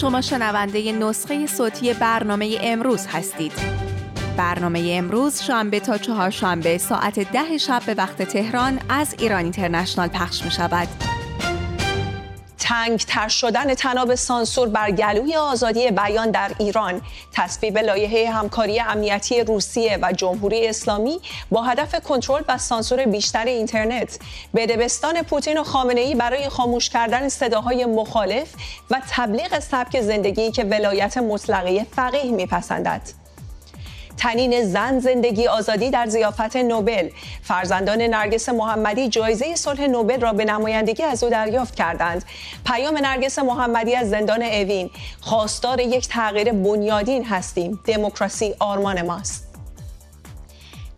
شما شنونده نسخه صوتی برنامه امروز هستید. برنامه امروز شنبه تا چهارشنبه ساعت ده شب به وقت تهران از ایران اینترنشنال پخش می شود. تنگ تر شدن تناب سانسور بر گلوی آزادی بیان در ایران. تصویب لایحه همکاری امنیتی روسیه و جمهوری اسلامی با هدف کنترل و سانسور بیشتر اینترنت. بدبستان پوتین و خامنه ای برای خاموش کردن صداهای مخالف و تبلیغ سبک زندگی که ولایت مطلقه فقیه میپسندد. تنین زن زندگی آزادی در زیافت نوبل. فرزندان نرگس محمدی جایزه صلح نوبل را به نمایندگی از او دریافت کردند. پیام نرگس محمدی از زندان اوین. خواستار یک تغییر بنیادین هستیم. دموکراسی آرمان ماست.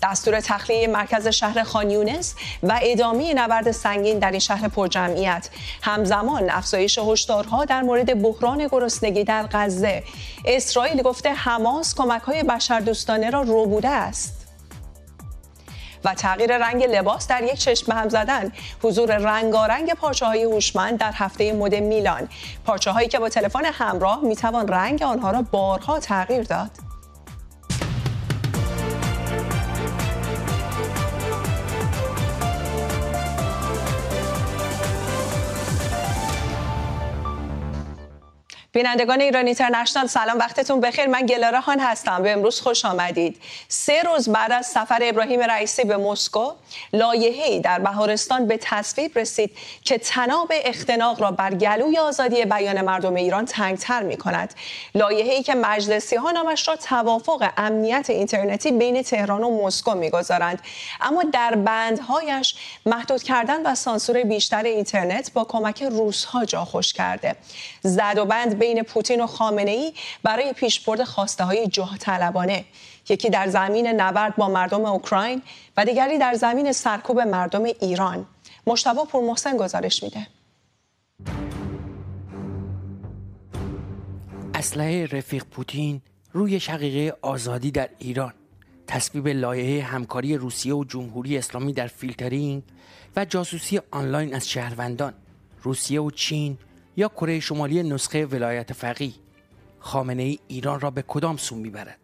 دستور تخلیه مرکز شهر خانیونس و ادامه نبرد سنگین در این شهر پرجمعیت. همزمان افزایش هشدارها در مورد بحران گرسنگی در غزه. اسرائیل گفته حماس کمک های بشردوستانه را روبوده است. و تغییر رنگ لباس در یک چشم هم زدن. حضور رنگارنگ پارچه های هوشمند در هفته مد میلان. پارچه هایی که با تلفن همراه می توان رنگ آنها را بارها تغییر داد. بینندگان ایران اینترنشنال سلام وقتتون بخیر. من گلاره خان هستم. به امروز خوش آمدید. سه روز بعد از سفر ابراهیم رئیسی به مسکو لایحه‌ای در بهارستان به تصویب رسید که تناب اختناق را بر گلوی آزادی بیان مردم ایران تنگتر می کند لایحه‌ای که مجلسی ها نامش را توافق امنیت اینترنتی بین تهران و مسکو می‌گذارند. اما در بندهایش محدود کردن و سانسور بیشتر اینترنت با کمک روس ها جا خوش کرده. زد و بند بین پوتین و خامنه ای برای پیشبرد خواسته های جاه طلبانه. یکی در زمین نبرد با مردم اوکراین و دیگری در زمین سرکوب مردم ایران. مشتبه پرمحسن گزارش میده. اسلحه رفیق پوتین روی شقیقه آزادی در ایران. تصویب لایحه همکاری روسیه و جمهوری اسلامی در فیلترینگ و جاسوسی آنلاین از شهروندان روسیه و چین یا کره شمالی نسخه ولایت فقی خامنه ای ایران را به کدام سو می‌برد؟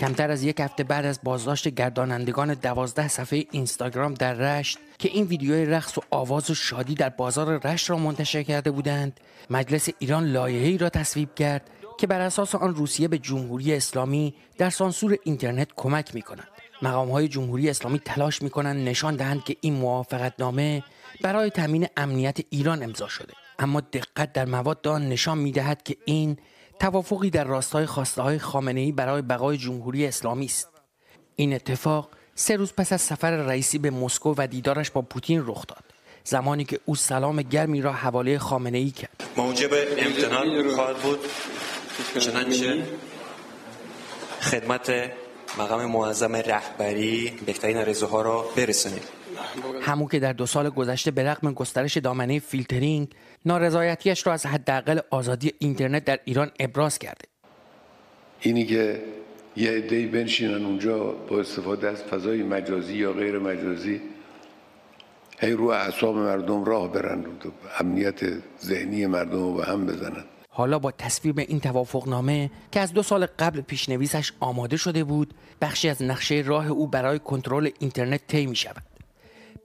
کمتر از یک هفته بعد از بازداشت گردانندگان دوازده صفحه اینستاگرام در رشت که این ویدیوی رقص و آواز و شادی در بازار رشت را منتشر کرده بودند مجلس ایران لایحه‌ای را تصویب کرد که بر اساس آن روسیه به جمهوری اسلامی در سانسور اینترنت کمک می کند مقام های جمهوری اسلامی تلاش می کنند نشان دهند که این موافقت نامه برای تامین امنیت ایران امضا شده. اما دقت در مواد آن نشان می دهد که این توافقی در راستای خواسته های خامنه ای برای بقای جمهوری اسلامی است. این اتفاق سه روز پس از سفر رئیسی به مسکو و دیدارش با پوتین رخ داد. زمانی که او سلام گرمی را حواله خامنه ای کرد. موجب امتنان خواهد بود. چنانچه خدمت مقام معظم رهبری بهترین آرزوها را برسانید. همون که در دو سال گذشته به رغم گسترش دامنه فیلترینگ نارضایتیش را از حداقل آزادی اینترنت در ایران ابراز کرده. اینی که یه عده‌ای بنشینن اونجا با استفاده از فضای مجازی یا غیر مجازی هی رو اعصاب مردم راه برن و امنیت ذهنی مردم رو به هم بزنن. حالا با تصویب این توافقنامه که از دو سال قبل پیشنویسش آماده شده بود بخشی از نقشه راه او برای کنترل اینترنت طی می شود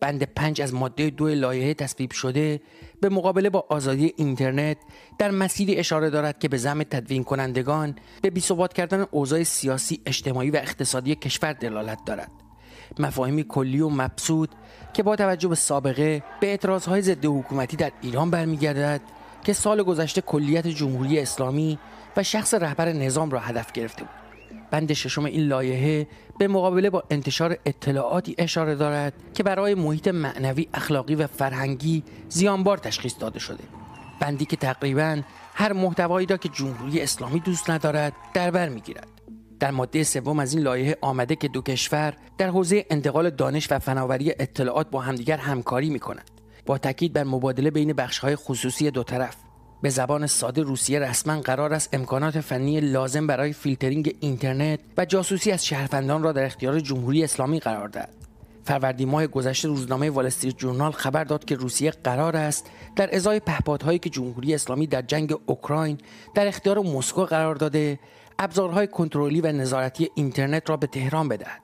بند پنج از ماده دو لایحه تصویب شده به مقابله با آزادی اینترنت در مسیری اشاره دارد که به زم تدوین کنندگان به بیثبات کردن اوضاع سیاسی اجتماعی و اقتصادی کشور دلالت دارد. مفاهیمی کلی و مبسود که با توجه به سابقه به اعتراضهای ضد حکومتی در ایران برمیگردد که سال گذشته کلیت جمهوری اسلامی و شخص رهبر نظام را هدف گرفته بود. بند ششم این لایحه به مقابله با انتشار اطلاعاتی اشاره دارد که برای محیط معنوی اخلاقی و فرهنگی زیانبار تشخیص داده شده. بندی که تقریبا هر محتوایی را که جمهوری اسلامی دوست ندارد در بر می‌گیرد. در ماده سوم از این لایحه آمده که دو کشور در حوزه انتقال دانش و فناوری اطلاعات با همدیگر همکاری می کنند با تاکید بر مبادله بین بخش‌های خصوصی دو طرف به زبان ساده روسیه رسما قرار است امکانات فنی لازم برای فیلترینگ اینترنت و جاسوسی از شهروندان را در اختیار جمهوری اسلامی قرار دهد. فروردین ماه گذشته روزنامه وال استریت جورنال خبر داد که روسیه قرار است در ازای پهپادهایی که جمهوری اسلامی در جنگ اوکراین در اختیار مسکو قرار داده ابزارهای کنترلی و نظارتی اینترنت را به تهران بدهد.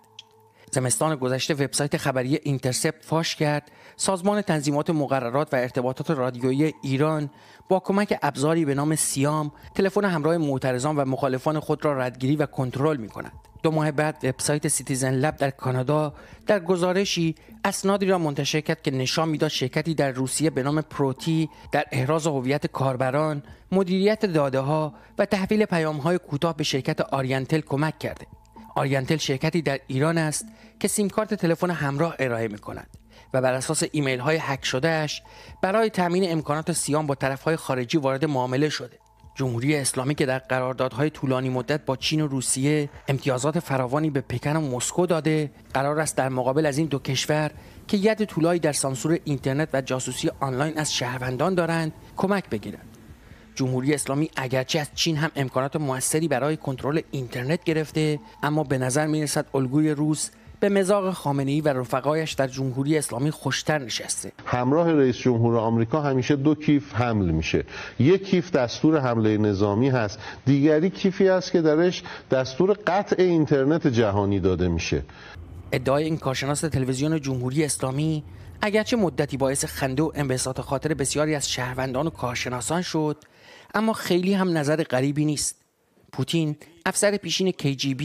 زمستان گذشته وبسایت خبری اینترسپت فاش کرد سازمان تنظیمات مقررات و ارتباطات رادیویی ایران با کمک ابزاری به نام سیام تلفن همراه معترضان و مخالفان خود را ردگیری و کنترل می کند. دو ماه بعد وبسایت Citizen Lab در کانادا در گزارشی اسنادی را منتشر کرد که نشان می‌داد شرکتی در روسیه به نام پروتی در احراز هویت کاربران، مدیریت داده ها و تحویل پیام های کوتاه به شرکت آرینتل کمک کرده. آرینتل شرکتی در ایران است که سیم کارت تلفن همراه ارائه می کند و بر اساس ایمیل های هک شدهش برای تامین امکانات سیام با طرف های خارجی وارد معامله شده. جمهوری اسلامی که در قراردادهای طولانی مدت با چین و روسیه امتیازات فراوانی به پکن و مسکو داده قرار است در مقابل از این دو کشور که ید طولایی در سانسور اینترنت و جاسوسی آنلاین از شهروندان دارند کمک بگیرند جمهوری اسلامی اگرچه از چین هم امکانات موثری برای کنترل اینترنت گرفته اما به نظر می رسد الگوی روس به مزاق خامنه و رفقایش در جمهوری اسلامی خوشتر نشسته. همراه رئیس جمهور آمریکا همیشه دو کیف حمل میشه. یک کیف دستور حمله نظامی هست دیگری کیفی است که درش دستور قطع اینترنت جهانی داده میشه. ادعای این کارشناس تلویزیون جمهوری اسلامی اگرچه مدتی باعث خنده و انبساط خاطر بسیاری از شهروندان و کارشناسان شد اما خیلی هم نظر غریبی نیست پوتین افسر پیشین KGB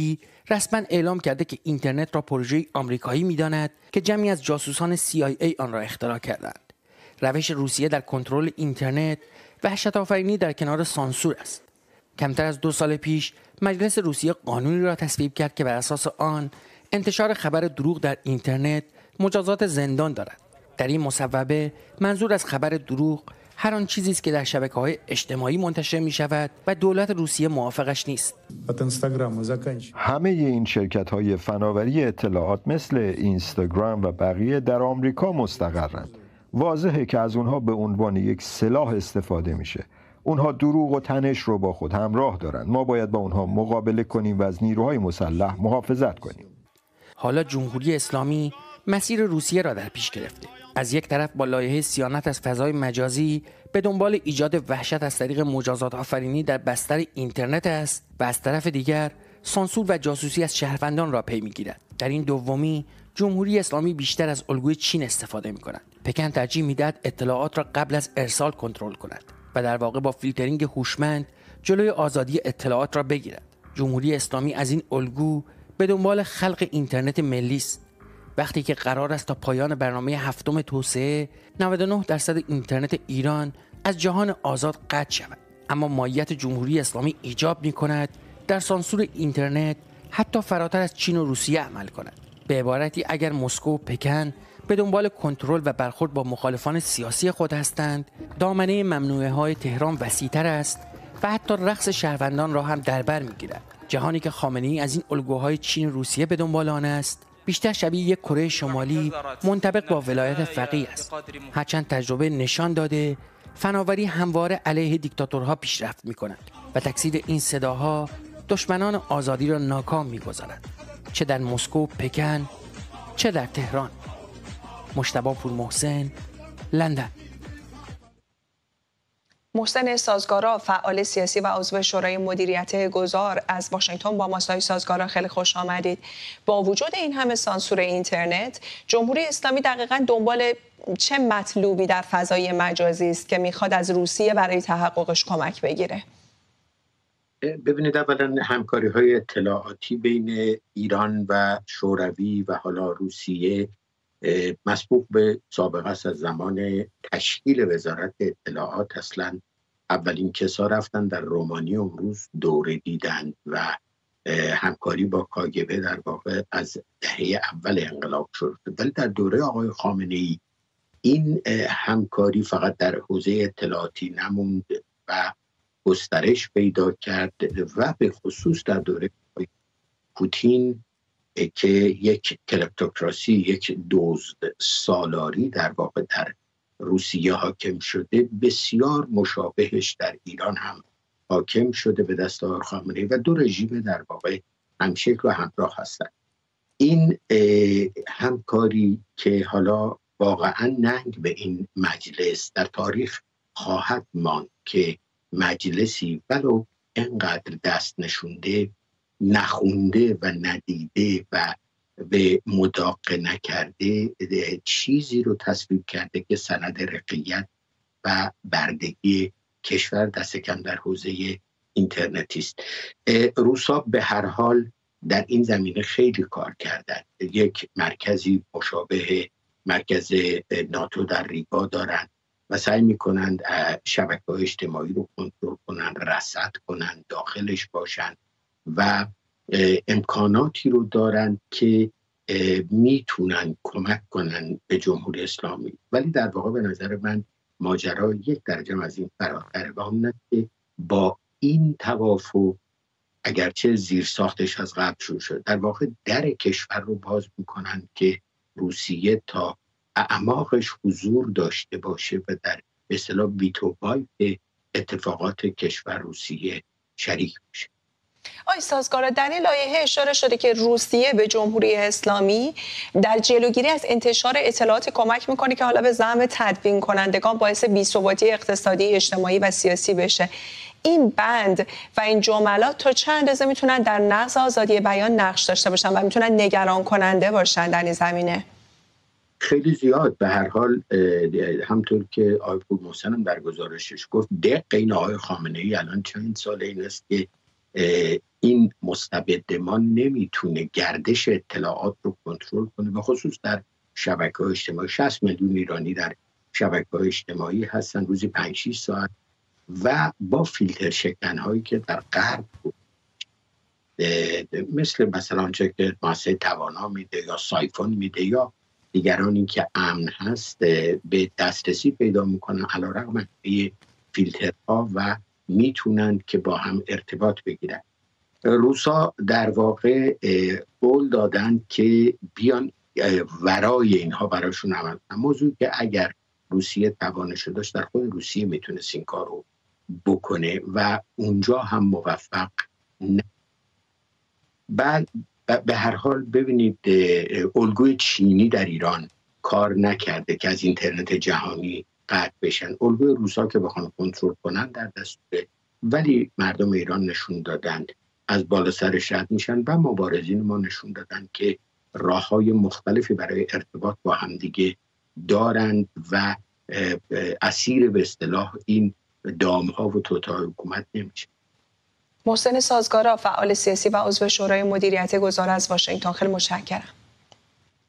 رسما اعلام کرده که اینترنت را پروژه آمریکایی می‌داند که جمعی از جاسوسان CIA آن را اختراع کردند. روش روسیه در کنترل اینترنت وحشت آفرینی در کنار سانسور است. کمتر از دو سال پیش مجلس روسیه قانونی را تصویب کرد که بر اساس آن انتشار خبر دروغ در اینترنت مجازات زندان دارد. در این مصوبه منظور از خبر دروغ هر آن چیزی است که در شبکه های اجتماعی منتشر می شود و دولت روسیه موافقش نیست. همه این شرکت های فناوری اطلاعات مثل اینستاگرام و بقیه در آمریکا مستقرند. واضحه که از اونها به عنوان یک سلاح استفاده میشه. اونها دروغ و تنش رو با خود همراه دارند ما باید با اونها مقابله کنیم و از نیروهای مسلح محافظت کنیم. حالا جمهوری اسلامی مسیر روسیه را در پیش گرفته. از یک طرف با لایحه صیانت از فضای مجازی به دنبال ایجاد وحشت از طریق مجازات آفرینی در بستر اینترنت است و از طرف دیگر سانسور و جاسوسی از شهروندان را پی می‌گیرد. در این دومی جمهوری اسلامی بیشتر از الگوی چین استفاده می کند پکن ترجیح می‌دهد اطلاعات را قبل از ارسال کنترل کند و در واقع با فیلترینگ هوشمند جلوی آزادی اطلاعات را بگیرد. جمهوری اسلامی از این الگو به دنبال خلق اینترنت ملی است. وقتی که قرار است تا پایان برنامه هفتم توسعه 99 درصد اینترنت ایران از جهان آزاد قطع شود. اما مایت جمهوری اسلامی ایجاب می کند در سانسور اینترنت حتی فراتر از چین و روسیه عمل کند. به عبارتی اگر مسکو و پکن به دنبال کنترل و برخورد با مخالفان سیاسی خود هستند دامنه ممنوعه های تهران وسیعتر است و حتی رقص شهروندان را هم دربر می‌گیرد. جهانی که خامنه ای از این الگوهای چین روسیه به دنبال آن است بیشتر شبیه یک کره شمالی منطبق با ولایت فقیه است. هرچند تجربه نشان داده فناوری همواره علیه دیکتاتورها پیشرفت می کند و تکثیر این صداها دشمنان آزادی را ناکام می گذارد. چه در مسکو پکن چه در تهران. مشتبه پور محسن لندن. محسن سازگارا فعال سیاسی و عضو شورای مدیریت گذار از واشنگتن با ماسای سازگارا خیلی خوش آمدید. با وجود این همه سانسور اینترنت جمهوری اسلامی دقیقا دنبال چه مطلوبی در فضای مجازی است که می‌خواد از روسیه برای تحققش کمک بگیره؟ ببینید اولا همکاری های اطلاعاتی بین ایران و شوروی و حالا روسیه مسبوق به سابقه است از زمان تشکیل وزارت اطلاعات. اصلا اولین کسا رفتن در رومانی امروز دوره دیدن و همکاری با کاگبه در واقع از دهه اول انقلاب شد. ولی در دوره آقای خامنه ای این همکاری فقط در حوزه اطلاعاتی نموند و گسترش پیدا کرد و به خصوص در دوره پوتین که یک کلپتوکراسی یک دزد سالاری در واقع در روسیه حاکم شده بسیار مشابهش در ایران هم حاکم شده به دست آقای خامنه و دو رژیم در واقع همشکل و همراه هستند این همکاری که حالا واقعا ننگ به این مجلس در تاریخ خواهد ماند که مجلسی ولو انقدر دست نشونده نخونده و ندیده و به مداقه نکرده چیزی رو تصویب کرده که سند رقیت و بردگی کشور دست کم در حوزه اینترنتی است. روسا به هر حال در این زمینه خیلی کار کردن یک مرکزی مشابه مرکز ناتو در ریگا دارند و سعی می‌کنند شبکه اجتماعی رو کنترل کنند رصد کنند داخلش باشند. و امکاناتی رو دارند که می‌تونن کمک کنن به جمهوری اسلامی. ولی در واقع به نظر من ماجرا یک درجه از این فراتره و اون که با این توافق اگرچه زیر ساختش از قبل شروع شد در واقع در کشور رو باز می‌کنن که روسیه تا اعماقش حضور داشته باشه و در به اصطلاح بیتو اتفاقات کشور روسیه شریک باشه آی سازگار در این لایحه اشاره شده که روسیه به جمهوری اسلامی در جلوگیری از انتشار اطلاعات کمک می‌کنه که حالا به زعم تدوین کنندگان باعث بی‌ثباتی اقتصادی اجتماعی و سیاسی بشه. این بند و این جملات تا چند اندازه می‌تونن در نقض آزادی بیان نقش داشته باشن و می‌تونن نگران کننده باشن در این زمینه؟ خیلی زیاد. به هر حال همطور که آقای محسن در گزارشش گفت دق این آقای خامنه ای الان چند سال این است که این مستبد ما نمی‌تونه گردش اطلاعات رو کنترل کنه و خصوص در شبکه اجتماعی. 60 میلیون ایرانی در شبکه اجتماعی هستن روزی 5 6 ساعت و با فیلتر شکن هایی که در غرب بود. مثل مثلا چه که ماسه توانا میده یا سایفون میده یا دیگرانی که امن هست به دسترسی پیدا می‌کنن علا رقم فیلترها و می‌تونند که با هم ارتباط بگیرن. روسا در واقع قول دادن که بیان ورای اینها براشون عمل موضوع که اگر روسیه توانش داشت در خود روسیه می‌تونست این کار رو بکنه و اونجا هم موفق نه. بعد به هر حال ببینید الگوی چینی در ایران کار نکرده که از اینترنت جهانی قطع بشن. الگوی روسا که بخوان کنترل کنن در دستوره. ولی مردم ایران نشون دادند از بالا سرش رد میشن و مبارزین ما نشون دادن که راه های مختلفی برای ارتباط با همدیگه دارند و اسیر به اصطلاح این دام ها و توتای حکومت نمیشه. محسن سازگارا فعال سیاسی و عضو شورای مدیریت گذار از واشنگتن. خیلی متشکرم.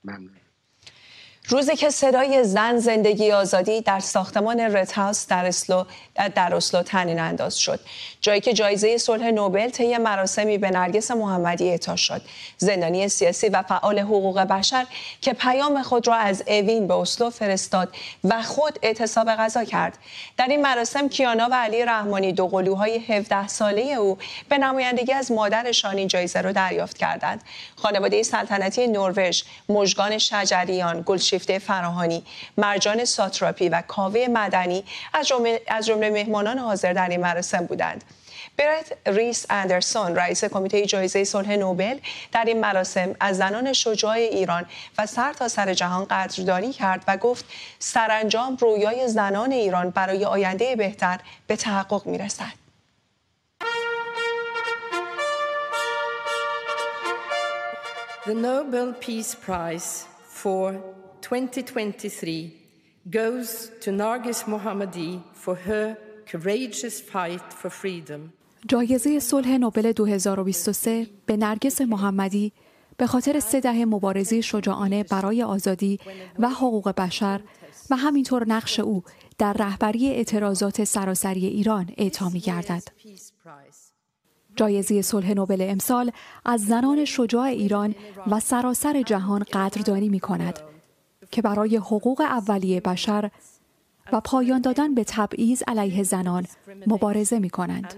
ممنون. روزی که صدای زن زندگی آزادی در ساختمان رد هاوس در اسلو در اسلو تنین انداز شد. جایی که جایزه صلح نوبل طی مراسمی به نرگس محمدی اعطا شد. زندانی سیاسی و فعال حقوق بشر که پیام خود را از اوین به اسلو فرستاد و خود اعتصاب غذا کرد. در این مراسم کیانا و علی رحمانی دو قلوهای 17 ساله او به نمایندگی از مادرشان این جایزه را دریافت کردند. خانواده سلطنتی نروژ مژگان شجریان گلش شیفته فراهانی مرجان ساتراپی و کاوه مدنی از جمله مهمانان حاضر در این مراسم بودند برت ریس اندرسون رئیس کمیته جایزه صلح نوبل در این مراسم از زنان شجاع ایران و سر تا سر جهان قدردانی کرد و گفت سرانجام رویای زنان ایران برای آینده بهتر به تحقق می رسد. The Nobel Peace Prize for 2023 goes to Nargis Mohammadi for her courageous fight for freedom. جایزه صلح نوبل 2023 به نرگس محمدی به خاطر سه دهه مبارزه شجاعانه برای آزادی و حقوق بشر و همینطور نقش او در رهبری اعتراضات سراسری ایران اعطا می گردد. جایزه صلح نوبل امسال از زنان شجاع ایران و سراسر جهان قدردانی می کند که برای حقوق اولیه بشر و پایان دادن به تبعیض علیه زنان مبارزه می کنند.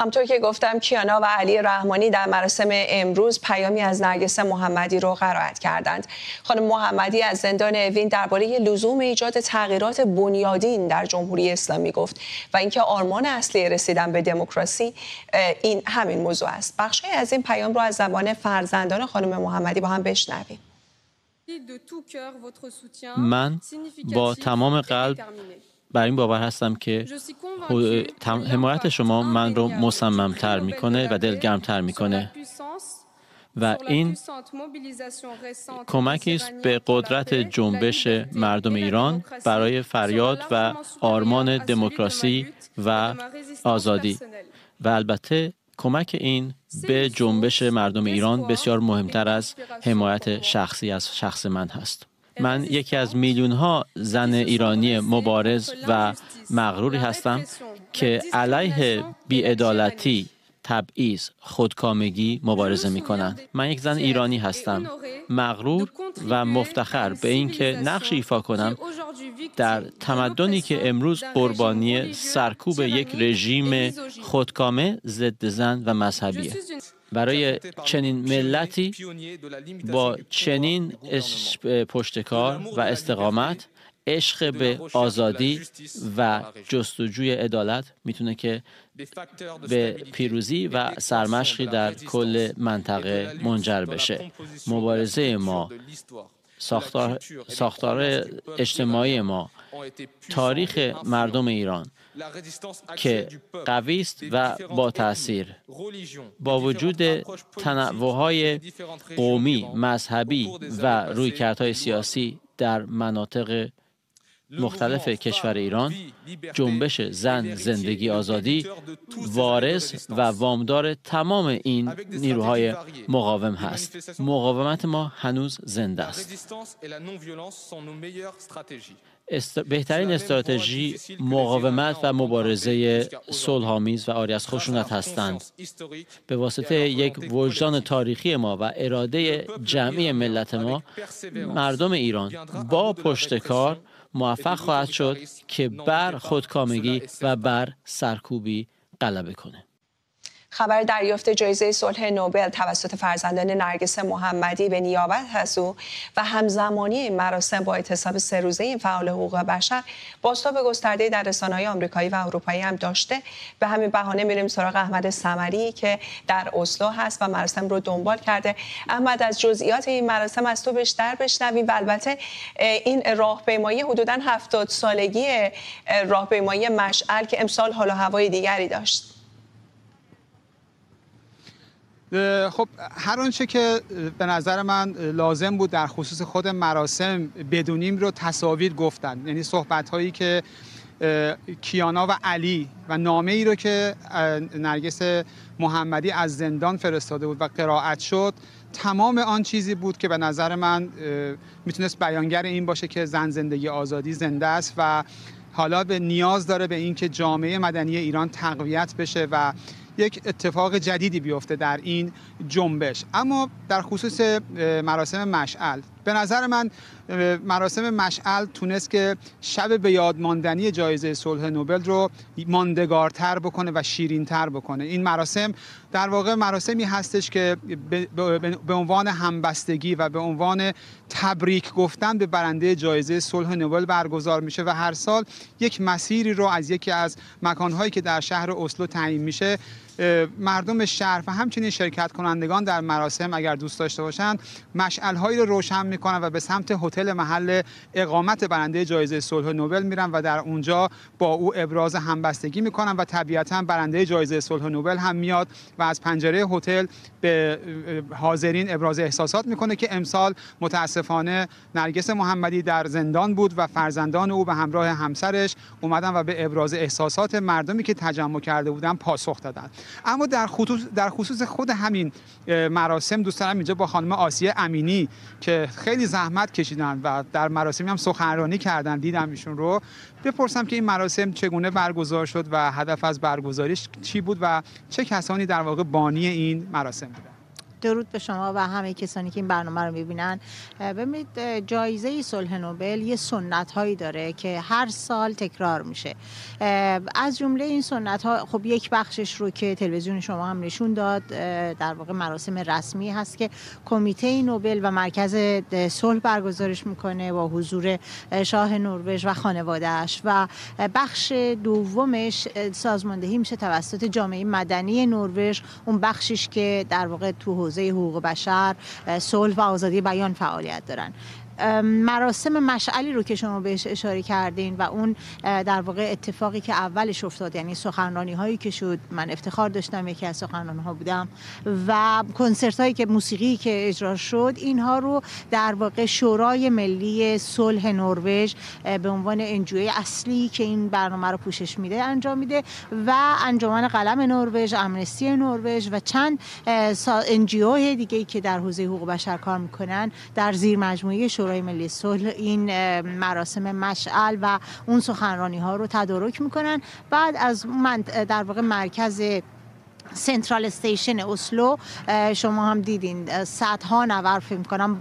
همطور که گفتم کیانا و علی رحمانی در مراسم امروز پیامی از نرگس محمدی رو قرائت کردند. خانم محمدی از زندان اوین درباره لزوم ایجاد تغییرات بنیادین در جمهوری اسلامی گفت و اینکه آرمان اصلی رسیدن به دموکراسی این همین موضوع است. بخشی از این پیام رو از زبان فرزندان خانم محمدی با هم بشنویم. من با تمام قلب بر این باور هستم که حمایت شما من رو مصممتر می‌کنه و دلگرمتر می‌کنه. و این کمکی است به قدرت جنبش مردم ایران برای فریاد و آرمان دموکراسی و آزادی. و البته کمک این به جنبش مردم ایران بسیار مهمتر از حمایت شخصی از شخص من هست. من یکی از میلیون ها زن ایرانی مبارز و مغروری هستم که علیه بیعدالتی تبعیض خودکامگی مبارزه می کنند. من یک زن ایرانی هستم مغرور و مفتخر به اینکه نقش ایفا کنم در تمدنی که امروز قربانی سرکوب یک رژیم خودکامه ضد زن و مذهبیه برای چنین ملتی با چنین پشتکار و استقامت عشق به آزادی و جستجوی عدالت می‌تونه که به پیروزی و سرمشقی در کل منطقه منجر بشه. مبارزه ما ساختار, ساختار اجتماعی ما تاریخ مردم ایران که قوی است و با تاثیر با وجود تنوعهای قومی، مذهبی و رویکردهای سیاسی در مناطق مختلف کشور ایران جنبش زن زندگی آزادی وارث و وامدار تمام این نیروهای مقاوم هست. مقاومت ما هنوز زنده است. بهترین استراتژی مقاومت و مبارزه صلحآمیز و آری از خشونت هستند. به واسطه یک وجدان تاریخی ما و اراده جمعی ملت ما مردم ایران با پشتکار موفق خواهد شد که بر خودکامگی و بر سرکوبی غلبه کنه. خبر دریافت جایزه صلح نوبل توسط فرزندان نرگس محمدی به نیابت از او و همزمانی این مراسم با اعتصاب سه روزه این فعال حقوق بشر به گسترده در رسانه‌های آمریکایی و اروپایی هم داشته. به همین بهانه میریم سراغ احمد سمری که در اسلو هست و مراسم رو دنبال کرده. احمد از جزئیات این مراسم از تو بیشتر بشنویم و البته این راهپیمایی حدودا 70 سالگی راهپیمایی مشعل که امسال حال و هوای دیگری داشت. خب هر آنچه که به نظر من لازم بود در خصوص خود مراسم بدونیم رو تصاویر گفتن. یعنی صحبت هایی که کیانا و علی و نامه ای رو که نرگس محمدی از زندان فرستاده بود و قرائت شد تمام آن چیزی بود که به نظر من می‌تونست بیانگر این باشه که زن زندگی آزادی زنده است و حالا به نیاز داره به اینکه جامعه مدنی ایران تقویت بشه و یک اتفاق جدیدی بیفته در این جنبش. اما در خصوص مراسم مشعل به نظر من مراسم مشعل تونست که شب به یاد ماندنی جایزه صلح نوبل رو ماندگارتر بکنه و شیرینتر بکنه. این مراسم در واقع مراسمی هستش که به عنوان همبستگی و به عنوان تبریک گفتن به برنده جایزه صلح نوبل برگزار میشه و هر سال یک مسیری رو از یکی از مکانهایی که در شهر اسلو تعیین میشه مردم شهر و همچنین شرکت کنندگان در مراسم اگر دوست داشته باشند مشعل هایی رو روشن می‌کنن و به سمت هتل محل اقامت برنده جایزه صلح نوبل میرن و در اونجا با او ابراز همبستگی می‌کنن و طبیعتا برنده جایزه صلح نوبل هم میاد و از پنجره هتل به حاضرین ابراز احساسات می‌کنه که امسال متاسفانه نرگس محمدی در زندان بود و فرزندان او به همراه همسرش اومدن و به ابراز احساسات مردمی که تجمع کرده بودن پاسخ دادن. اما در خصوص در خصوص خود همین مراسم دوست دارم اینجا با خانم آسیه امینی که خیلی زحمت کشیدن. و در مراسمی هم سخنرانی کردن دیدم ایشون رو. بپرسم که این مراسم چگونه برگزار شد و هدف از برگزاریش چی بود و چه کسانی در واقع بانی این مراسم بودن؟ درود به شما و همه کسانی که این برنامه رو می‌بینن. ببینید جایزه صلح نوبل یه سنت هایی داره که هر سال تکرار میشه. از جمله این سنت ها خب یک بخشش رو که تلویزیون شما هم نشون داد در واقع مراسم رسمی هست که کمیته نوبل و مرکز صلح برگزارش می‌کنه با حضور شاه نروژ و خانوادهش و بخش دومش سازماندهی میشه توسط جامعه مدنی نروژ. اون بخشش که در واقع تو حوزه حقوق بشر صلح و آزادی بیان فعالیت دارن. مراسم مشعلی رو که شما بهش اشاره کردین و اون در واقع اتفاقی که اولش افتاد یعنی سخنرانی هایی که شد من افتخار داشتم یکی از سخنرانی ها بودم و کنسرت هایی که موسیقی که اجرا شد اینها رو در واقع شورای ملی صلح نروژ به عنوان انجوی اصلی که این برنامه رو پوشش میده انجام میده و انجمن قلم نروژ امنستی نروژ و چند انجیو دیگه که در حوزه حقوق بشر کار می‌کنن در زیر مجموعه شورای شورای ملی صلح این مراسم مشعل و اون سخنرانی ها رو تدارک می‌کنن. بعد از من در واقع مرکز سنترال استیشن اسلو شما هم دیدین. صدها نفر فکر کنم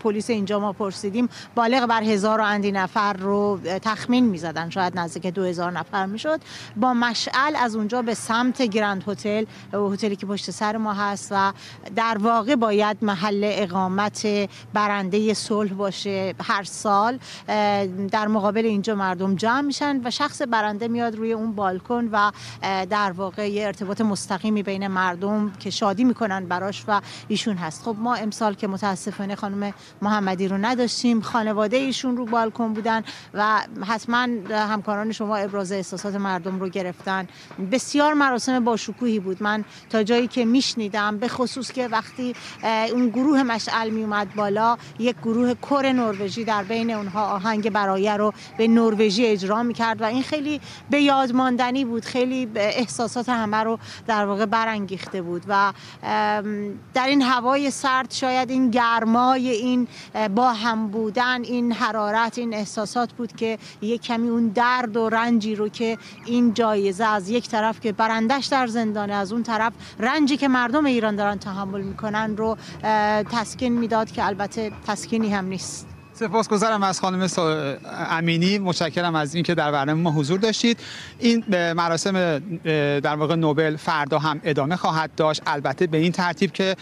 پلیس اینجا ما پرسیدیم. بالغ بر هزار و اندی نفر رو تخمین می‌زدن. شاید نزدیک دو هزار نفر می‌شد. با مشعل از اونجا به سمت گرند هتل هتلی که پشت سر ما هست و در واقع باید محل اقامت برنده صلح باشه هر سال. در مقابل اینجا مردم جمع میشن و شخص برنده میاد روی اون بالکن و در واقع یه ارتباط مستقیم مستقیمی بین مردم که شادی می‌کنن براش و ایشون هست. خب ما امسال که متاسفانه خانم محمدی رو نداشتیم خانواده ایشون رو بالکن بودن و حتما همکاران شما ابراز احساسات مردم رو گرفتن. بسیار مراسم با شکوهی بود. من تا جایی که میشنیدم به خصوص که وقتی اون گروه مشعل می اومد بالا یک گروه کور نروژی در بین اونها آهنگ برایه رو به نروژی اجرا می‌کرد و این خیلی به یاد ماندنی بود. خیلی احساسات همه رو در واقع برانگیخته بود و در این هوای سرد شاید این گرمای این با هم بودن این حرارت این احساسات بود که یک کمی اون درد و رنجی رو که این جایزه از یک طرف که برندش در زندانه از اون طرف رنجی که مردم ایران دارن تحمل می‌کنن رو تسکین می‌داد که البته تسکینی هم نیست. سپاسگزارم از خانم امینی. متشکرم از اینکه در برنامه ما حضور داشتید. این مراسم در واقع نوبل فردا هم ادامه خواهد داشت. البته به این ترتیب که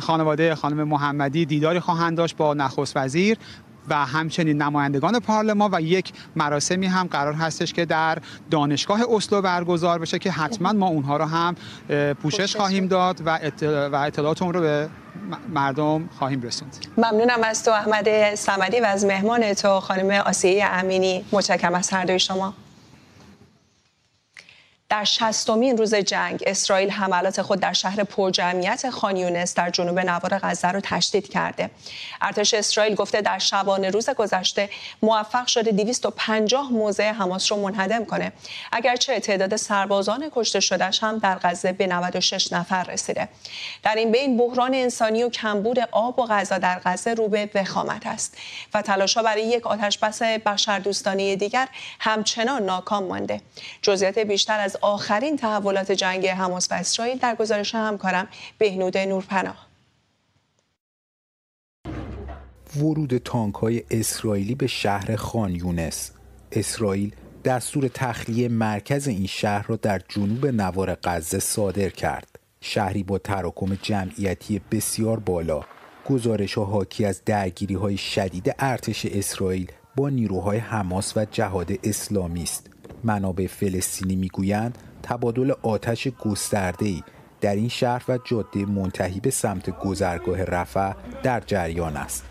خانواده خانم محمدی دیداری خواهند داشت با نخست وزیر و همچنین نمایندگان پارلمان و یک مراسمی هم قرار هستش که در دانشگاه اسلو برگزار بشه که حتما ما اونها رو هم پوشش خواهیم داد و, اطلاعات اون رو به مردم خواهیم رسوند. ممنونم از تو احمد سمدی و از مهمان تو خانم آسیه امینی. متشکرم از هر دوی شما. در شستمین روز جنگ اسرائیل حملات خود در شهر پرجمعیت خانیونس در جنوب نوار غزه را تشدید کرده. ارتش اسرائیل گفته در شبانه روز گذشته موفق شده 250 موضع حماس را منهدم کنه. اگرچه تعداد سربازان کشته شدهش هم در غزه به 96 نفر رسیده. در این بین بحران انسانی و کمبود آب و غذا در غزه رو به وخامت است و تلاشها برای یک آتشبس بشردوستانه دیگر همچنان ناکام مانده. جزئیات بیشتر از آخرین تحولات جنگ حماس و اسرائیل در گزارش همکارم بهنود نورپناه. ورود تانک های اسرائیلی به شهر خان یونس. اسرائیل دستور تخلیه مرکز این شهر را در جنوب نوار غزه صادر کرد. شهری با تراکم جمعیتی بسیار بالا. گزارش ها حاکی از درگیری های شدید ارتش اسرائیل با نیروهای حماس و جهاد اسلامی است. منابع فلسطینی می‌گویند تبادل آتش گسترده‌ای در این شهر و جاده منتهی به سمت گذرگاه رفع در جریان است.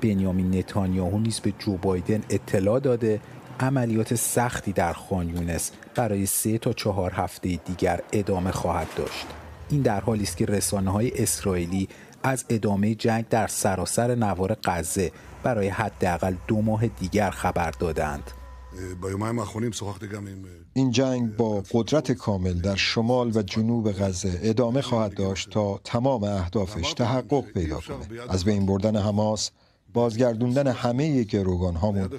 بنیامین نتانیاهو نیز به جو بایدن اطلاع داده عملیات سختی در خان یونس برای سه تا چهار هفته دیگر ادامه خواهد داشت. این در حالی است که رسانه های اسرائیلی از ادامه جنگ در سراسر نوار غزه برای حداقل دو ماه دیگر خبر دادند. این جنگ با قدرت کامل در شمال و جنوب غزه ادامه خواهد داشت تا تمام اهدافش تحقق پیدا کنه از بین بردن حماس بازگردوندن همه گروگان هامون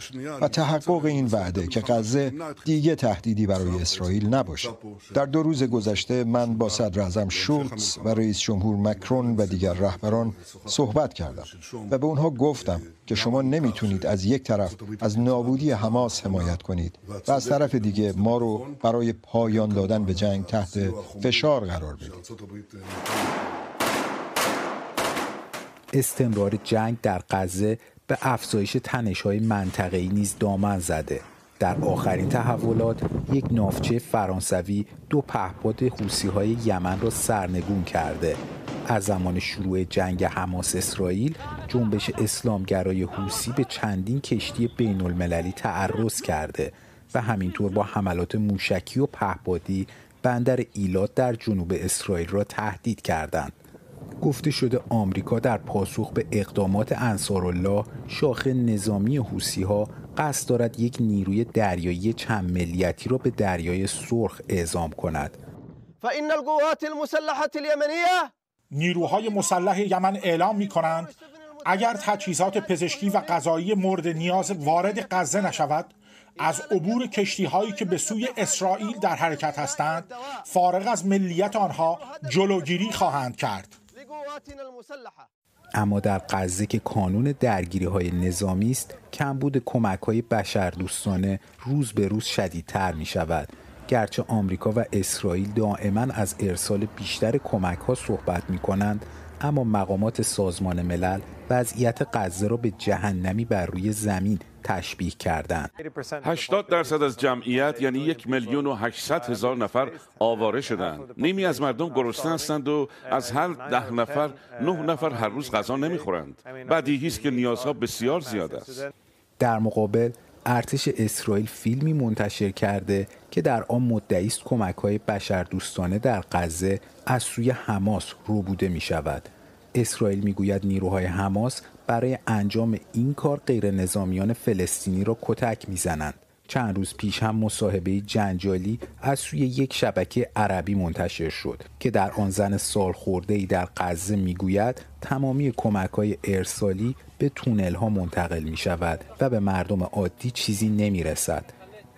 و تحقق این وعده که غزه دیگه تهدیدی برای اسرائیل نباشه. در دو روز گذشته من با صدر اعظم شولتز و رئیس جمهور مکرون و دیگر رهبران صحبت کردم و به اونها گفتم که شما نمی‌تونید از یک طرف از نابودی حماس حمایت کنید و از طرف دیگه ما رو برای پایان دادن به جنگ تحت فشار قرار بدید. استمرار جنگ در غزه به افزایش تنش‌های منطقه‌ای نیز دامن زده. در آخرین تحولات یک نافچه فرانسوی دو پهپاد های یمن را سرنگون کرده. از زمان شروع جنگ حماس اسرائیل جنبش اسلامگرای حوسی به چندین کشتی بین المللی تعرض کرده و همینطور با حملات موشکی و پهپادی بندر ایلات در جنوب اسرائیل را تهدید کردند. گفته شده آمریکا در پاسخ به اقدامات انصارالله شاخه نظامی حوسی ها قصد دارد یک نیروی دریایی چند ملیتی را به دریای سرخ اعزام کند. فإن القوات المسلحة اليمنية نیروهای مسلح یمن اعلام می کنند اگر تجهیزات پزشکی و غذایی مورد نیاز وارد غزه نشود از عبور کشتی هایی که به سوی اسرائیل در حرکت هستند فارغ از ملیت آنها جلوگیری خواهند کرد اما در غزه که کانون درگیری های نظامی است کمبود کمک های بشردوستانه روز به روز شدیدتر می شود گرچه آمریکا و اسرائیل دائما از ارسال بیشتر کمک ها صحبت می کنند اما مقامات سازمان ملل وضعیت غزه را به جهنمی بر روی زمین تشبیه کردند. 80 درصد از جمعیت یعنی یک میلیون و 800 هزار نفر آواره شدند. نیمی از مردم گرسنه هستند و از هر ده نفر نه نفر هر روز غذا نمی‌خورند. بدیهی است که نیازها بسیار زیاد است. در مقابل ارتش اسرائیل فیلمی منتشر کرده که در آن مدعی است کمک های بشردوستانه در غزه از سوی حماس روبوده می شود اسرائیل می‌گوید نیروهای حماس برای انجام این کار غیر نظامیان فلسطینی را کتک می‌زنند. چند روز پیش هم مصاحبه جنجالی از سوی یک شبکه عربی منتشر شد که در آن زن سال خورده ای در غزه می‌گوید تمامی کمک های ارسالی به تونل ها منتقل می شود و به مردم عادی چیزی نمی رسد.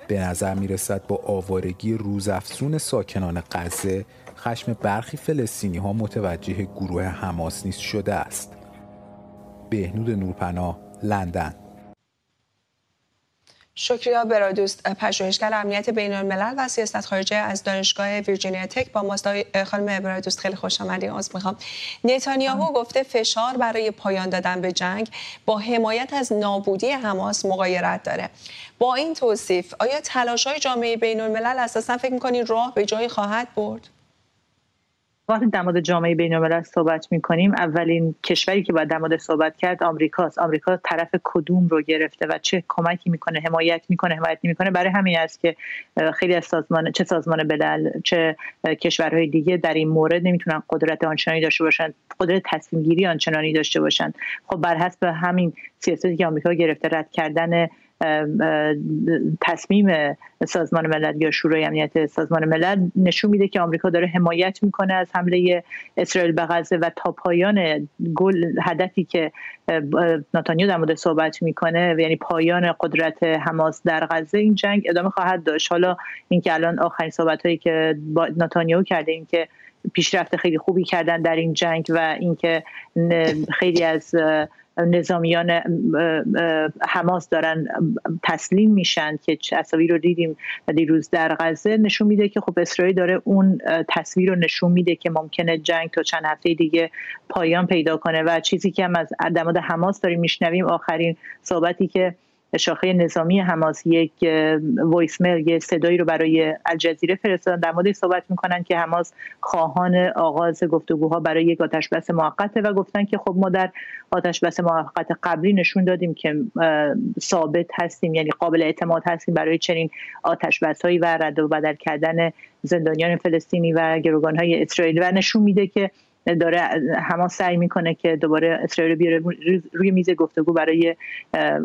به نظر می رسد با آوارگی روزافزون ساکنان غزه خشم برخی فلسطینی ها متوجه گروه حماس نیست شده است. بهنود نورپناه لندن شکریا برادوست پژوهشگر امنیت بین الملل و سیاست خارجه از دانشگاه ویرجینیا تک با ماست خانم برادوست خیلی خوش آمدید از می‌خوام. نتانیاهو گفته فشار برای پایان دادن به جنگ با حمایت از نابودی حماس مغایرت داره. با این توصیف آیا تلاش های جامعه بین الملل اساسا فکر می‌کنید راه به جایی خواهد برد؟ وقتی در مورد جامعه بین صحبت می کنیم اولین کشوری که باید در مورد صحبت کرد آمریکاست. آمریکا طرف کدوم رو گرفته و چه کمکی می‌کنه حمایت می‌کنه حمایت می‌کنه. برای همین است که خیلی از سازمان چه سازمان ملل چه کشورهای دیگه در این مورد نمی‌تونن قدرت آنچنانی داشته باشن قدرت تصمیم گیری آنچنانی داشته باشن. خب بر حسب همین سیاستی که آمریکا گرفته رد کردن تصمیم سازمان ملل یا شورای امنیت سازمان ملل نشون میده که آمریکا داره حمایت می‌کنه از حمله اسرائیل به غزه و تا پایان گل هدفی که ناتانیو در مورد صحبت می‌کنه یعنی پایان قدرت حماس در غزه این جنگ ادامه خواهد داشت. حالا اینکه الان آخرین صحبت هایی که با ناتانیاهو کرده اینکه پیشرفت خیلی خوبی کردن در این جنگ و اینکه خیلی از نظامیان حماس دارن تسلیم میشن که تصاویر رو دیدیم دیروز در غزه نشون میده که خب اسرائیل داره اون تصویر رو نشون میده که ممکنه جنگ تا چند هفته دیگه پایان پیدا کنه و چیزی که هم از دماد حماس داریم میشنویم آخرین صحبتی که شاخه نظامی حماس یک وایس میل یه صدایی رو برای الجزیره فرستادن. در مورد صحبت می‌کنن که حماس خواهان آغاز گفتگوها برای یک آتش بس موقته و گفتن که خب ما در آتش بس موقت قبلی نشون دادیم که ثابت هستیم یعنی قابل اعتماد هستیم برای چنین آتش بس هایی و رد و بدل کردن زندانیان فلسطینی و گروگان های اسرائیلی. و نشون میده که داره هما سعی می‌کنه که دوباره اسرائیل بیاره روی میز گفتگو برای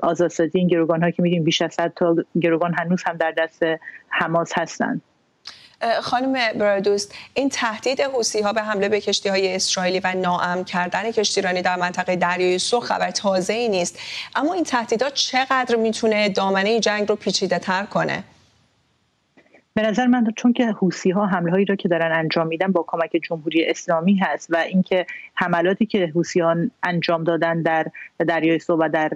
آزادسازی این گروگان ها که میدیم بیش از 100 تا گروگان هنوز هم در دست حماس هستند خانم برادوست این تهدید حوسی ها به حمله به کشتی های اسرائیلی و ناامن کردن کشتیرانی در منطقه دریای سرخ خبر تازه ای نیست. اما این تهدیدات چقدر می‌تونه دامنه جنگ رو پیچیده تر کنه؟ به نظر من چون که حوسی ها حمله هایی را که دارن انجام میدن با کمک جمهوری اسلامی هست و اینکه حملاتی که حوثیان انجام دادن در دریای سو و در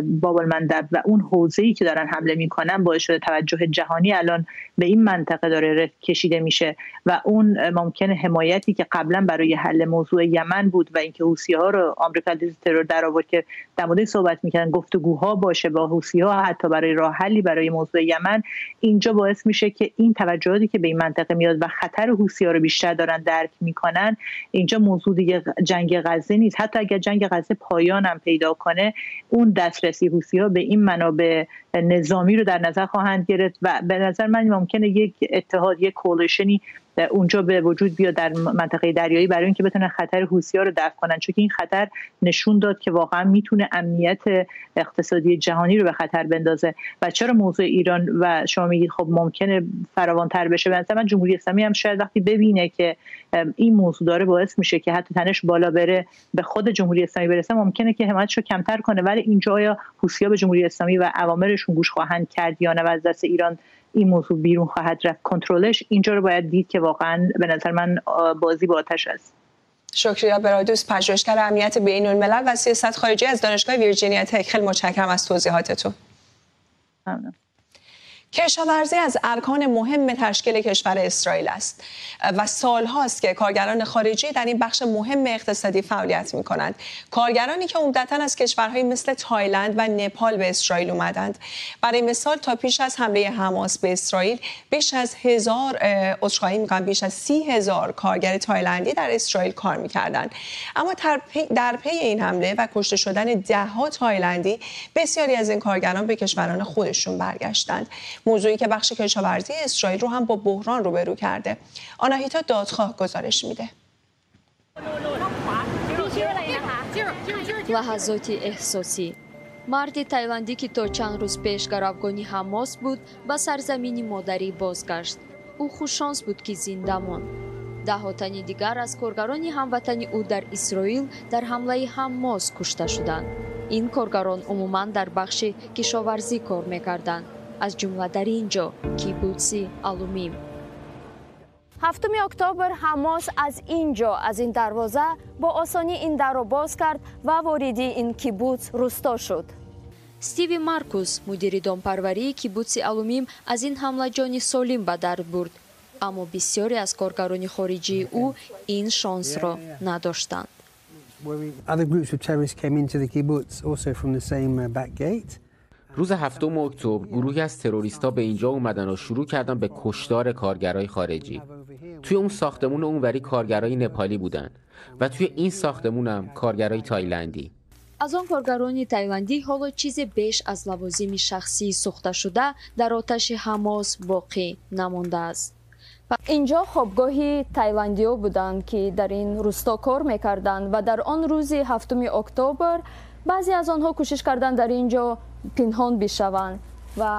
باب المندب و اون حوزه ای که دارن حمله می‌کنن باعث شده توجه جهانی الان به این منطقه داره کشیده میشه و اون ممکنه حمایتی که قبلا برای حل موضوع یمن بود و اینکه حوسی ها رو آمریکا ترور در آورد که در مورد صحبت می‌کنن گفتگوها باشه با حوسی ها حتی برای راه حلی برای موضوع یمن اینجا باعث میشه که این توجهاتی که به این منطقه میاد و خطر حوسی ها رو بیشتر دارن درک می‌کنن اینجا موضوع دیگه جنگ غزه نیست. حتی اگر جنگ غزه پایان هم پیدا کنه اون دسترسی حوسی ها به این منابع نظامی رو در نظر خواهند گرفت و به نظر من ممکنه یک اتحاد یک کولشنی اونجا به وجود بیاد در منطقه دریایی برای اینکه بتونن خطر حوسی ها رو دفع کنن. چون این خطر نشون داد که واقعا می‌تونه امنیت اقتصادی جهانی رو به خطر بندازه. و چرا موضوع ایران و شما میگید خب ممکنه فراوانتر بشه؟ به من جمهوری اسلامی هم شاید وقتی ببینه که این موضوع داره باعث میشه که حتی تنش بالا بره به خود جمهوری اسلامی برسه ممکنه که حمایتش کمتر کنه. ولی اینجا آیا حوثی‌ها به جمهوری اسلامی و اوامرشون گوش خواهند کرد یا نه از دست ایران این موضوع بیرون خواهد رفت. کنترلش اینجا رو باید دید که واقعا به نظر من بازی با آتش است. شکریه برادوس پژوهشگر امنیت بین الملل و سیاست خارجی از دانشگاه ویرجینیا تک. خیلی متشکرم از توضیحاتتون. ممنون. کشاورزی از ارکان مهم تشکیل کشور اسرائیل است و سالهاست که کارگران خارجی در این بخش مهم اقتصادی فعالیت می کنند کارگرانی که عمدتا از کشورهایی مثل تایلند و نپال به اسرائیل اومدند. برای مثال تا پیش از حمله حماس به اسرائیل بیش از هزار عذرخواهی می‌کنم بیش از سی هزار کارگر تایلندی در اسرائیل کار می‌کردند. اما در پی این حمله و کشته شدن دهها تایلندی بسیاری از این کارگران به کشورای خودشون برگشتند. موضوعی که بخش کشاورزی اسرائیل رو هم با بحران روبرو کرده آناهیتا دادخواه گزارش میده لحظاتی احساسی مرد تایلندی که تا چند روز پیش گروگانی حماس بود به سرزمینی مادری بازگشت او خوششانس بود که زنده ماند даҳо тани дигар аз коргарони ҳамватани ӯ дар исроил дар ҳамлаи ҳаммос кушта шуданд ин коргарон умуман дар бахши кишоварзӣ кор мекарданд аз ҷумла дар ин ҷо кибутси алумим. Ҳафтуми октобр ҳамос аз ин ҷо аз ин дарвоза бо осонӣ ин дарро боз кард ва вориди ин кибутс русто шуд. Стиви маркус мудири донпарварии кибутси алумим аз ин ҳамла ҷони солим ба дард бурд аммо бисёре аз коргарони хориҷии ӯ ин шонсро надоштанд. Other groups of terrorists came into the kibbutz also from the same uh, back gate. روز هفتم اکتبر گروهی از تروریستا به اینجا اومدن و شروع کردن به کشتار کارگرای خارجی. توی اون ساختمون اونوری کارگرای نپالی بودن و توی این ساختمون هم کارگرای تایلندی. از آن کارگران تایلندی حالا چیزی بیش از لوازم شخصی سوخته شده در آتش حماس باقی نمانده است. اینجا خوابگاهی تایلندی بودند که در این روستا کار می‌کردند و در آن روز هفتم اکتبر بعضی از آنها کوشش کردند در اینجا پنهان بشوند و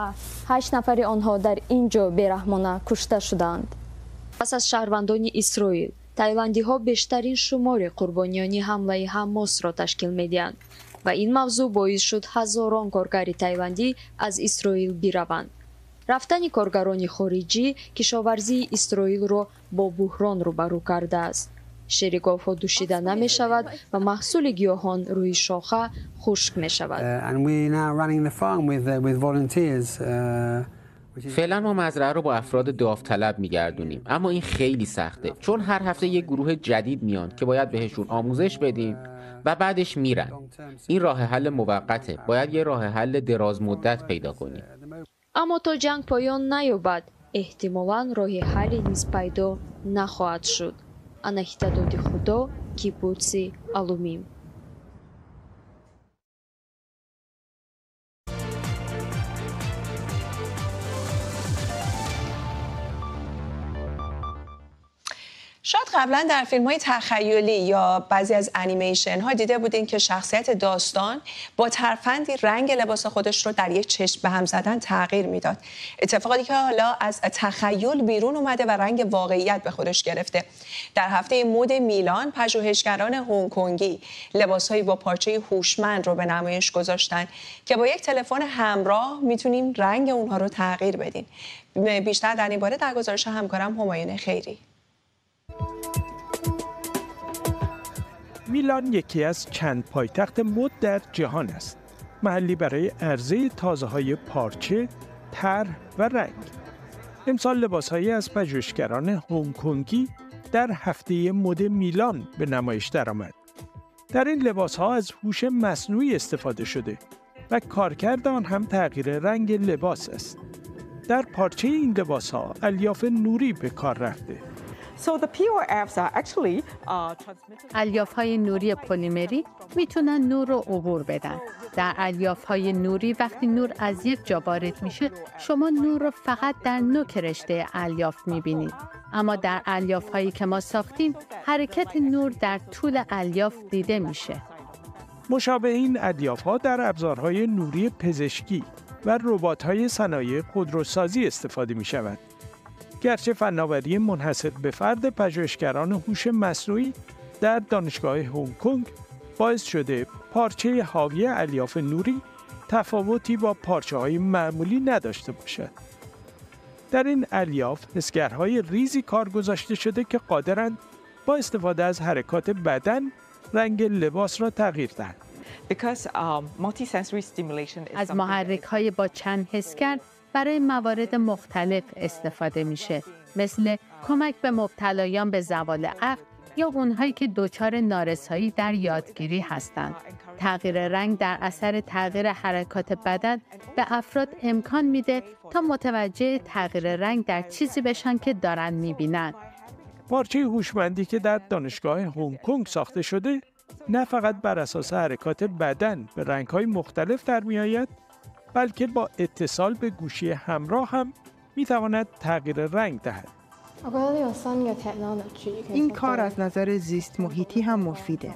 ҳашт нафари онҳо дар ин ҷо бераҳмона кушта шуданд. Пас аз шаҳрвандони исроил таиландиҳо бештарин шумори қурбониёни ҳамлаи ҳамосро ташкил медиҳанд ва ин мавзӯъ боис шуд ҳазорон коргари таиландӣ аз исроил бираванд. Рафтани коргарони хориҷӣ кишоварзии исроилро бо буҳрон рӯбарӯ кардааст. شیرگاوها دوشیده نمی شود و محصول گیاهان روی شاخه خشک می شود فعلا ما مزرعه رو با افراد داوطلب میگردونیم. اما این خیلی سخته چون هر هفته یک گروه جدید میان که باید بهشون آموزش بدیم و بعدش میرن. این راه حل موقته باید یه راه حل دراز مدت پیدا کنیم. اما تا جنگ پایان نیابد احتمالا راه حلی نیز پیدا نخواهد شد. анахитадоди худо кибутси алумим. قبلا در فیلم های تخیلی یا بعضی از انیمیشن ها دیده بودین که شخصیت داستان با ترفندی رنگ لباس خودش رو در یک چشم به هم زدن تغییر می‌داد. اتفاقی که حالا از تخیل بیرون اومده و رنگ واقعیت به خودش گرفته. در هفته مد میلان پژوهشگران هنگ کنگی لباسهایی با پارچه هوشمند رو به نمایش گذاشتن که با یک تلفن همراه می‌تونیم رنگ اونها رو تغییر بدیم بیشتر در این باره در گزارش همکارم همایون خیری. میلان یکی از چند پایتخت مد در جهان است. محلی برای عرضه تازه های پارچه، تر و رنگ. امسال لباس از پژوهشگران هنگ کنگی در هفته مد میلان به نمایش درآمد. در این لباس ها از هوش مصنوعی استفاده شده و کارکرد آن هم تغییر رنگ لباس است. در پارچه این لباس ها الیاف نوری به کار رفته الیاف های نوری پلیمری می‌تونن نور رو عبور بدن. در الیاف های نوری وقتی نور از یک جا وارد میشه شما نور رو فقط در نوک رشته الیاف می‌بینید. اما در الیاف هایی که ما ساختیم حرکت نور در طول الیاف دیده میشه. مشابه این الیاف ها در ابزارهای نوری پزشکی و ربات های صنایع خودروسازی استفاده می شود. گرچه فناوری منحصر به فرد پژوهشگران هوش مصنوعی در دانشگاه هنگ کنگ باعث شده پارچه حاوی الیاف نوری تفاوتی با پارچه های معمولی نداشته باشد. در این الیاف حسگرهای ریزی کار گذاشته شده که قادرند با استفاده از حرکات بدن رنگ لباس را تغییر دهند. Um, از محرک های با چند حسگر برای موارد مختلف استفاده میشه مثل کمک به مبتلایان به زوال عقل یا اونهایی که دچار نارسایی در یادگیری هستند. تغییر رنگ در اثر تغییر حرکات بدن به افراد امکان میده تا متوجه تغییر رنگ در چیزی بشن که دارن می‌بینن. پارچه هوشمندی که در دانشگاه هنگ کنگ ساخته شده نه فقط بر اساس حرکات بدن به رنگهای مختلف در میآید بلکه با اتصال به گوشی همراه هم می تواند تغییر رنگ دهد. این کار از نظر زیست محیطی هم مفیده.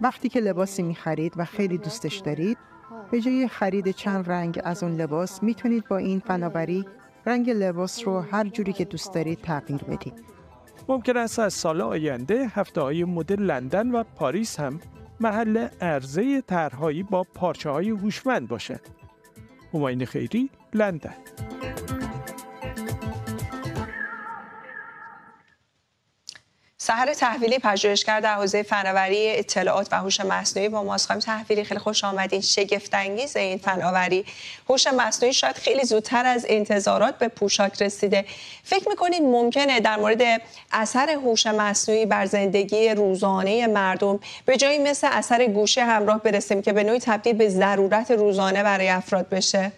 وقتی که لباسی می خرید و خیلی دوستش دارید، به جای خرید چند رنگ از اون لباس می‌تونید با این فناوری رنگ لباس رو هر جوری که دوست دارید تغییر بدید. ممکن است از سال آینده هفته های مد لندن و پاریس هم محل عرضه طرحهایی با پارچه های هوشمند باشد. هماین خیری لندن سهر تحویلی پژوهشگر در حوزه فناوری اطلاعات و هوش مصنوعی با ماست خواهیم تحویلی خیلی خوش آمدین. شگفت انگیز این فناوری. هوش مصنوعی شاید خیلی زودتر از انتظارات به پوشاک رسیده. فکر می‌کنید ممکنه در مورد اثر هوش مصنوعی بر زندگی روزانه مردم به جایی مثل اثر گوشه همراه برسیم که به نوعی تبدیل به ضرورت روزانه برای افراد بشه؟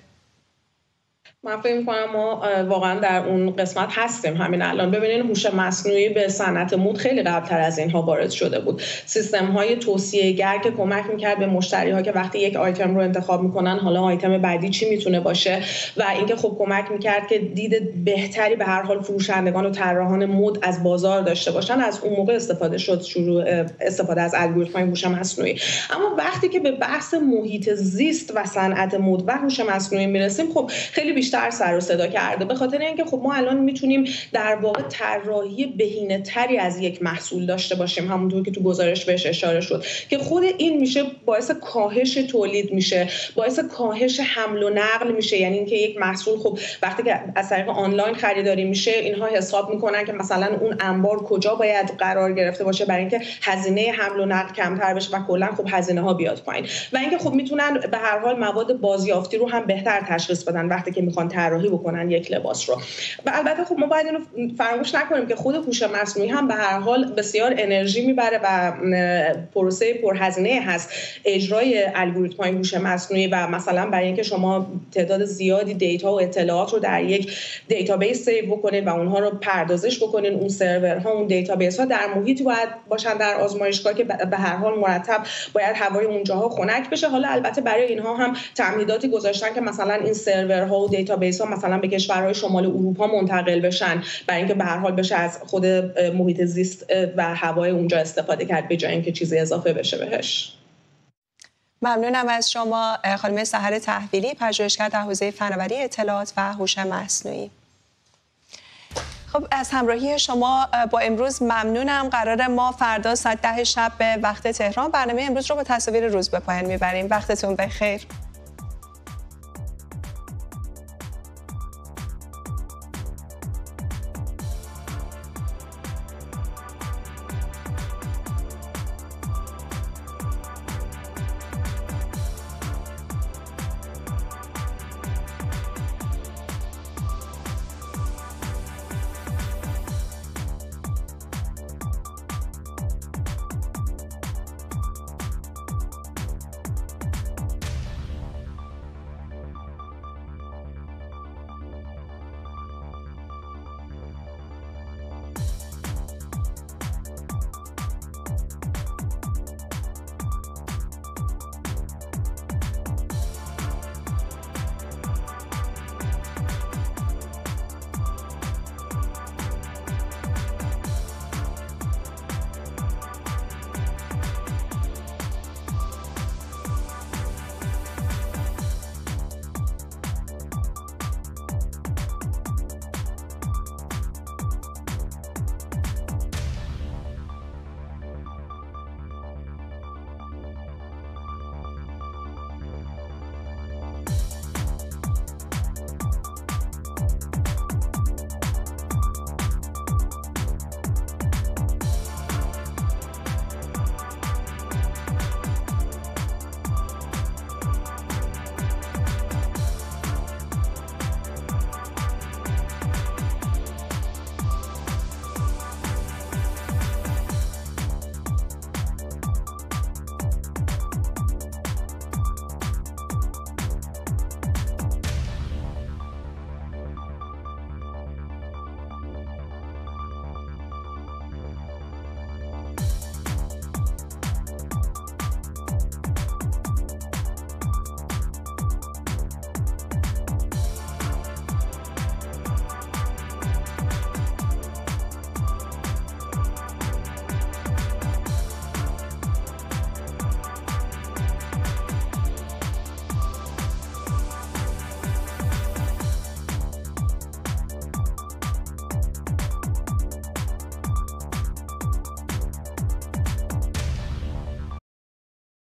من فکر می‌کنم ما واقعا در اون قسمت هستیم همین الان. ببینین هوش مصنوعی به صنعت مود خیلی قبلتر از اینها وارد شده بود. سیستم های توصیه گر که کمک می‌کرد به مشتری ها که وقتی یک آیتم رو انتخاب می‌کنن حالا آیتم بعدی چی می‌تونه باشه و اینکه خب کمک می‌کرد که دید بهتری به هر حال فروشندگان و طراحان مود از بازار داشته باشن از اون موقع استفاده شد شروع استفاده از الگوریتم های هوش مصنوعی. اما وقتی که به بحث محیط زیست و صنعت مود و هوش مصنوعی می‌رسیم خب خیلی بیشتر سر و صدا کرده. به خاطر اینکه خب ما الان می‌تونیم در واقع طراحی بهینه تری از یک محصول داشته باشیم. همونطور که تو گزارش بهش اشاره شد که خود این میشه باعث کاهش تولید میشه باعث کاهش حمل و نقل میشه. یعنی اینکه یک محصول خب وقتی که از طریق آنلاین خریداری میشه اینها حساب می‌کنن که مثلا اون انبار کجا باید قرار گرفته باشه برای اینکه هزینه حمل و نقل کمتر بشه و کلا خب هزینه ها بیاد پایین. و اینکه خب می‌تونن به هر حال مواد بازیافتی رو هم بهتر تشخیص بدن وقتی که می‌خوان طراحی بکنن یک لباس رو. و البته خب ما باید اینو فراموش نکنیم که خود هوش مصنوعی هم به هر حال بسیار انرژی می‌بره و پروسه پرهزینه هست اجرای الگوریتم های هوش مصنوعی و مثلا برای اینکه شما تعداد زیادی data و اطلاعات رو در یک database save بکنید و اونها رو پردازش بکنین اون سرورها اون database ها در محیطی باید باشن در آزمایشگاه که به هر حال مرتب باید هوای اونجاها خنک بشه. حالا البته برای اینها هم تمهیداتی گذاشتن که مثلا این سرورها و database ها مثلا به کشورهای شمال اروپا منتقل بشن برای اینکه به هر حال بشه از خود محیط زیست و هوای اونجا استفاده کرد به جای اینکه چیزی اضافه بشه بهش. ممنونم از شما خانم سحر تحویلی پژوهشگر در حوزه فناوری اطلاعات و هوش مصنوعی. خب از همراهی شما با امروز ممنونم. قرار ما فردا ساعت ده شب به وقت تهران برنامه امروز رو با تصاویر روز به پایان می‌بریم. وقتتون بخیر.